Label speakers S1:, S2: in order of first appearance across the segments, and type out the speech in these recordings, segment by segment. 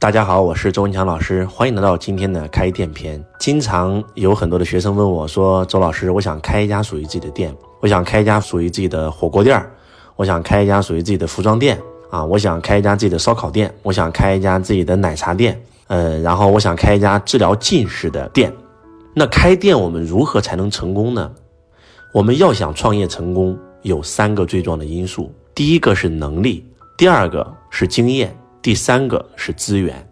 S1: 大家好，我是周文强老师，欢迎来到今天的开店篇。经常有很多的学生问我说：“周老师，我想开一家属于自己的店，我想开一家属于自己的火锅店儿，我想开一家属于自己的服装店啊，我想开一家自己的烧烤店，我想开一家自己的奶茶店，呃，然后我想开一家治疗近视的店。那开店我们如何才能成功呢？我们要想创业成功，有三个最重要的因素：第一个是能力，第二个是经验。”第三个是资源，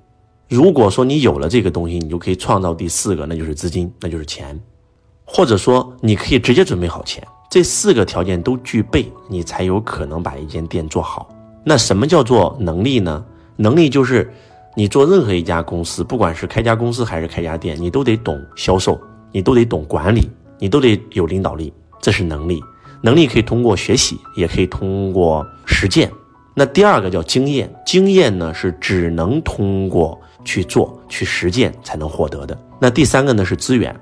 S1: 如果说你有了这个东西，你就可以创造第四个，那就是资金，那就是钱，或者说你可以直接准备好钱，这四个条件都具备，你才有可能把一间店做好。那什么叫做能力呢？能力就是你做任何一家公司，不管是开家公司还是开家店，你都得懂销售，你都得懂管理，你都得有领导力，这是能力。能力可以通过学习，也可以通过实践。那第二个叫经验，经验呢是只能通过去做、去实践才能获得的。那第三个呢是资源，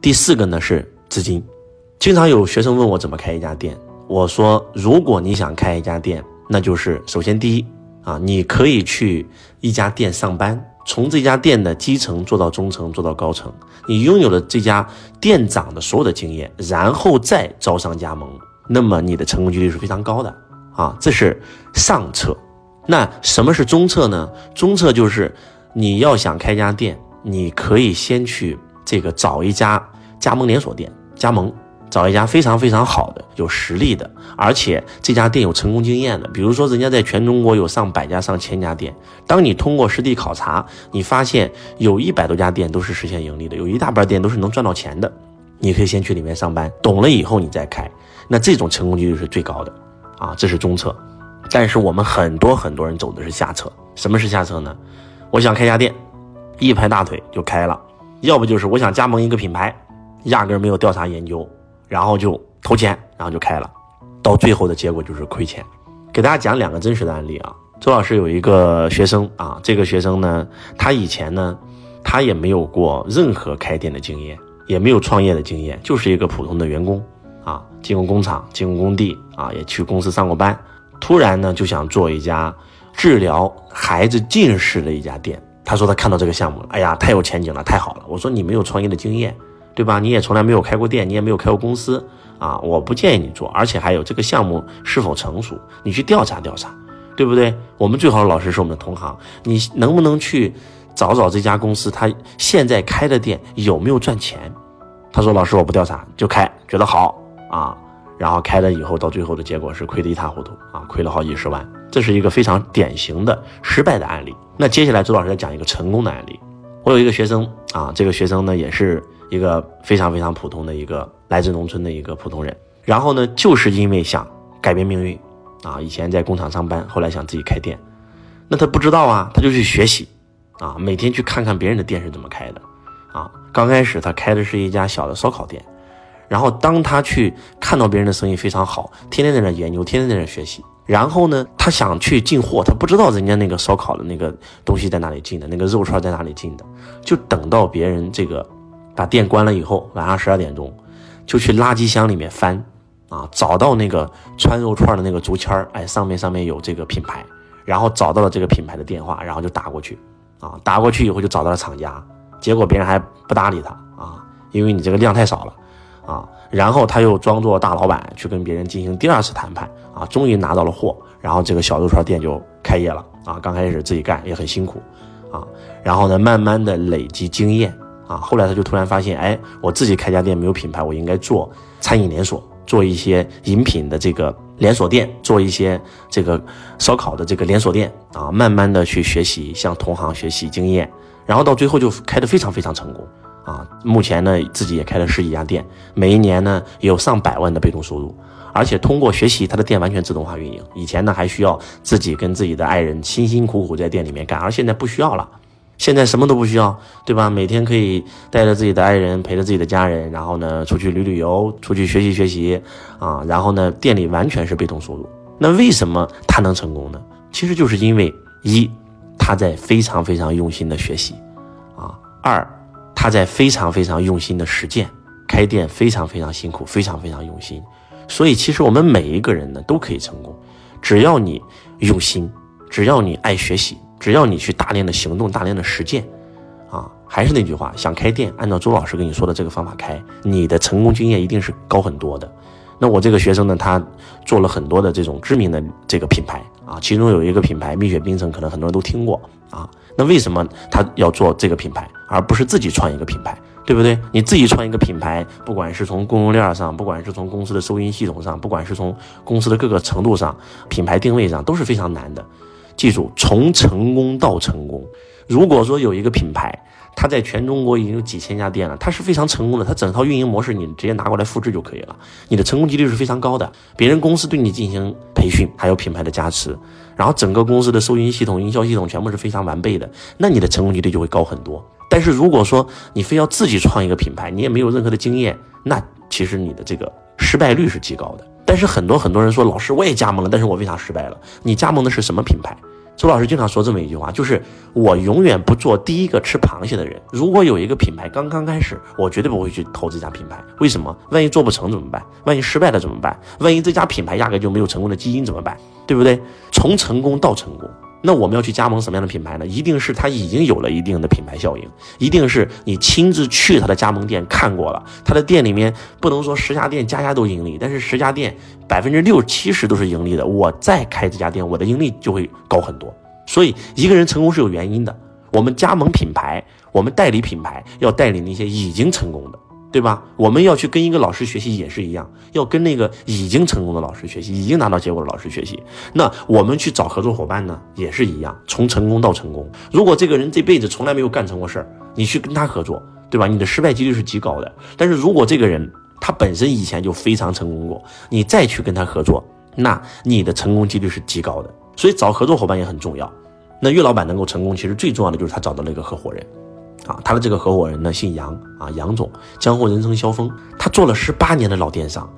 S1: 第四个呢是资金。经常有学生问我怎么开一家店，我说如果你想开一家店，那就是首先第一啊，你可以去一家店上班，从这家店的基层做到中层，做到高层，你拥有了这家店长的所有的经验，然后再招商加盟，那么你的成功几率是非常高的。啊，这是上策。那什么是中策呢？中策就是你要想开家店，你可以先去这个找一家加盟连锁店，加盟找一家非常非常好的、有实力的，而且这家店有成功经验的。比如说，人家在全中国有上百家、上千家店。当你通过实地考察，你发现有一百多家店都是实现盈利的，有一大半店都是能赚到钱的，你可以先去里面上班，懂了以后你再开，那这种成功几率是最高的。啊，这是中策，但是我们很多很多人走的是下策。什么是下策呢？我想开家店，一拍大腿就开了；要不就是我想加盟一个品牌，压根没有调查研究，然后就投钱，然后就开了，到最后的结果就是亏钱。给大家讲两个真实的案例啊。周老师有一个学生啊，这个学生呢，他以前呢，他也没有过任何开店的经验，也没有创业的经验，就是一个普通的员工。啊，进过工厂，进过工地，啊，也去公司上过班。突然呢，就想做一家治疗孩子近视的一家店。他说他看到这个项目了，哎呀，太有前景了，太好了。我说你没有创业的经验，对吧？你也从来没有开过店，你也没有开过公司，啊，我不建议你做。而且还有这个项目是否成熟，你去调查调查，对不对？我们最好的老师是我们的同行，你能不能去找找这家公司，他现在开的店有没有赚钱？他说老师我不调查就开，觉得好。啊，然后开了以后，到最后的结果是亏得一塌糊涂啊，亏了好几十万，这是一个非常典型的失败的案例。那接下来周老师来讲一个成功的案例。我有一个学生啊，这个学生呢也是一个非常非常普通的一个来自农村的一个普通人，然后呢就是因为想改变命运啊，以前在工厂上班，后来想自己开店，那他不知道啊，他就去学习啊，每天去看看别人的店是怎么开的啊。刚开始他开的是一家小的烧烤店。然后当他去看到别人的生意非常好，天天在那研究，天天在那学习。然后呢，他想去进货，他不知道人家那个烧烤的那个东西在哪里进的，那个肉串在哪里进的，就等到别人这个把店关了以后，晚上十二点钟，就去垃圾箱里面翻，啊，找到那个串肉串的那个竹签儿，哎，上面上面有这个品牌，然后找到了这个品牌的电话，然后就打过去，啊，打过去以后就找到了厂家，结果别人还不搭理他啊，因为你这个量太少了。啊，然后他又装作大老板去跟别人进行第二次谈判啊，终于拿到了货，然后这个小肉串店就开业了啊。刚开始自己干也很辛苦啊，然后呢，慢慢的累积经验啊，后来他就突然发现，哎，我自己开家店没有品牌，我应该做餐饮连锁，做一些饮品的这个连锁店，做一些这个烧烤的这个连锁店啊，慢慢的去学习，向同行学习经验，然后到最后就开得非常非常成功。啊，目前呢自己也开了十几家店，每一年呢有上百万的被动收入，而且通过学习，他的店完全自动化运营。以前呢还需要自己跟自己的爱人辛辛苦苦在店里面干，而现在不需要了，现在什么都不需要，对吧？每天可以带着自己的爱人，陪着自己的家人，然后呢出去旅旅游，出去学习学习，啊，然后呢店里完全是被动收入。那为什么他能成功呢？其实就是因为一他在非常非常用心的学习，啊，二。他在非常非常用心的实践，开店非常非常辛苦，非常非常用心，所以其实我们每一个人呢都可以成功，只要你用心，只要你爱学习，只要你去大量的行动、大量的实践，啊，还是那句话，想开店，按照周老师跟你说的这个方法开，你的成功经验一定是高很多的。那我这个学生呢，他做了很多的这种知名的这个品牌啊，其中有一个品牌蜜雪冰城，可能很多人都听过啊。那为什么他要做这个品牌，而不是自己创一个品牌？对不对？你自己创一个品牌，不管是从供应链上，不管是从公司的收银系统上，不管是从公司的各个程度上，品牌定位上都是非常难的。记住，从成功到成功。如果说有一个品牌，它在全中国已经有几千家店了，它是非常成功的，它整套运营模式你直接拿过来复制就可以了，你的成功几率是非常高的。别人公司对你进行培训，还有品牌的加持，然后整个公司的收银系统、营销系统全部是非常完备的，那你的成功几率就会高很多。但是如果说你非要自己创一个品牌，你也没有任何的经验，那其实你的这个失败率是极高的。但是很多很多人说，老师我也加盟了，但是我为啥失败了？你加盟的是什么品牌？周老师经常说这么一句话，就是我永远不做第一个吃螃蟹的人。如果有一个品牌刚刚开始，我绝对不会去投这家品牌。为什么？万一做不成怎么办？万一失败了怎么办？万一这家品牌压根就没有成功的基因怎么办？对不对？从成功到成功。那我们要去加盟什么样的品牌呢？一定是它已经有了一定的品牌效应，一定是你亲自去他的加盟店看过了，他的店里面不能说十家店家家都盈利，但是十家店百分之六七十都是盈利的，我再开这家店，我的盈利就会高很多。所以一个人成功是有原因的，我们加盟品牌，我们代理品牌，要代理那些已经成功的。对吧？我们要去跟一个老师学习也是一样，要跟那个已经成功的老师学习，已经拿到结果的老师学习。那我们去找合作伙伴呢，也是一样，从成功到成功。如果这个人这辈子从来没有干成过事儿，你去跟他合作，对吧？你的失败几率是极高的。但是如果这个人他本身以前就非常成功过，你再去跟他合作，那你的成功几率是极高的。所以找合作伙伴也很重要。那岳老板能够成功，其实最重要的就是他找到了一个合伙人。啊，他的这个合伙人呢姓杨啊，杨总，江湖人称萧峰。他做了十八年的老电商，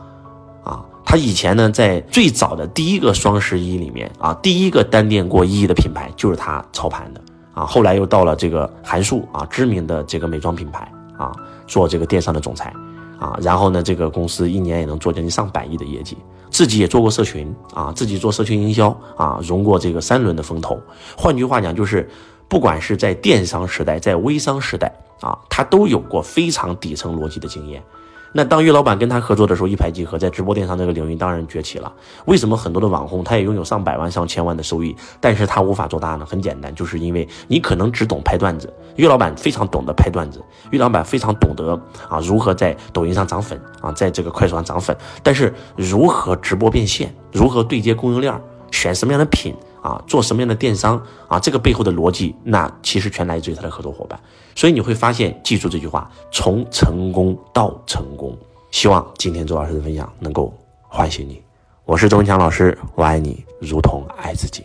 S1: 啊，他以前呢在最早的第一个双十一里面啊，第一个单店过亿的品牌就是他操盘的啊。后来又到了这个韩束啊，知名的这个美妆品牌啊，做这个电商的总裁啊。然后呢，这个公司一年也能做将近上百亿的业绩，自己也做过社群啊，自己做社群营销啊，融过这个三轮的风投。换句话讲，就是。不管是在电商时代，在微商时代啊，他都有过非常底层逻辑的经验。那当岳老板跟他合作的时候，一拍即合，在直播电商这个领域当然崛起了。为什么很多的网红他也拥有上百万、上千万的收益，但是他无法做大呢？很简单，就是因为你可能只懂拍段子，岳老板非常懂得拍段子，岳老板非常懂得啊如何在抖音上涨粉啊，在这个快手上涨粉，但是如何直播变现，如何对接供应链，选什么样的品。啊，做什么样的电商啊？这个背后的逻辑，那其实全来自于他的合作伙伴。所以你会发现，记住这句话：从成功到成功。希望今天周老师的分享能够唤醒你。我是周文强老师，我爱你如同爱自己。